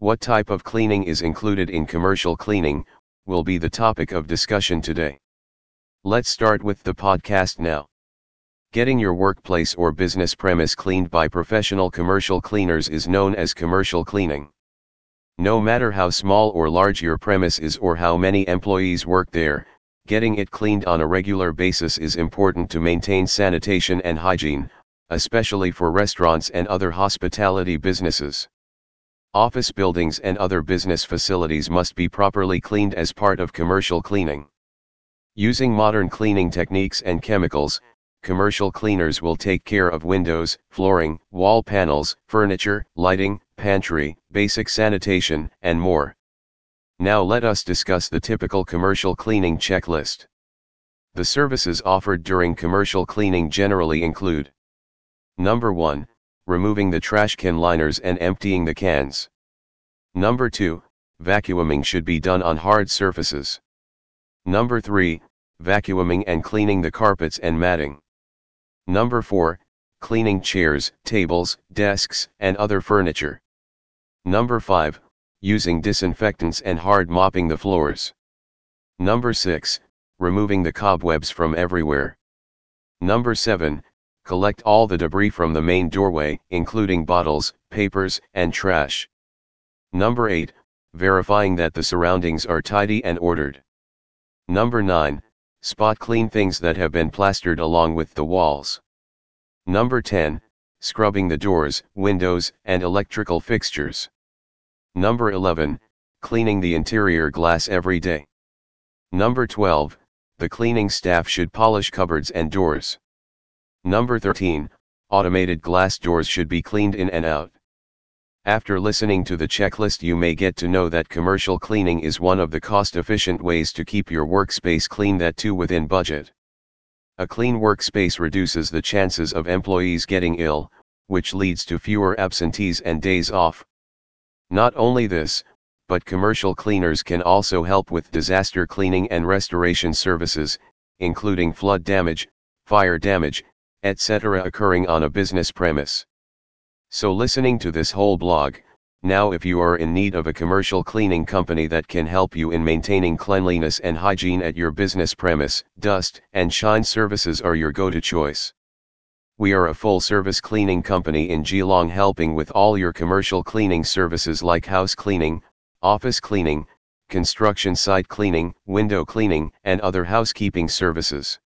What type of cleaning is included in commercial cleaning, will be the topic of discussion today. Let's start with the podcast now. Getting your workplace or business premise cleaned by professional commercial cleaners is known as commercial cleaning. No matter how small or large your premise is or how many employees work there, getting it cleaned on a regular basis is important to maintain sanitation and hygiene, especially for restaurants and other hospitality businesses. Office buildings and other business facilities must be properly cleaned as part of commercial cleaning. Using modern cleaning techniques and chemicals, commercial cleaners will take care of windows, flooring, wall panels, furniture, lighting, pantry, basic sanitation, and more. Now let us discuss the typical commercial cleaning checklist. The services offered during commercial cleaning generally include Number 1, removing the trash can liners and emptying the cans. Number 2, vacuuming should be done on hard surfaces. Number 3, vacuuming and cleaning the carpets and matting. Number 4, cleaning chairs, tables, desks, and other furniture. Number 5, using disinfectants and hard mopping the floors. Number 6, removing the cobwebs from everywhere. Number 7, collect all the debris from the main doorway, including bottles, papers, and trash. Number 8, verifying that the surroundings are tidy and ordered. Number 9, spot clean things that have been plastered along with the walls. Number 10, scrubbing the doors, windows, and electrical fixtures. Number 11, cleaning the interior glass every day. Number 12, the cleaning staff should polish cupboards and doors. Number 13, automated glass doors should be cleaned in and out. After listening to the checklist you may get to know that commercial cleaning is one of the cost-efficient ways to keep your workspace clean that too within budget. A clean workspace reduces the chances of employees getting ill, which leads to fewer absentees and days off. Not only this, but commercial cleaners can also help with disaster cleaning and restoration services, including flood damage, fire damage, etc. occurring on a business premise. So listening to this whole blog, now if you are in need of a commercial cleaning company that can help you in maintaining cleanliness and hygiene at your business premise, dust and shine services are your go-to choice. We are a full-service cleaning company in Geelong helping with all your commercial cleaning services like house cleaning, office cleaning, construction site cleaning, window cleaning, and other housekeeping services.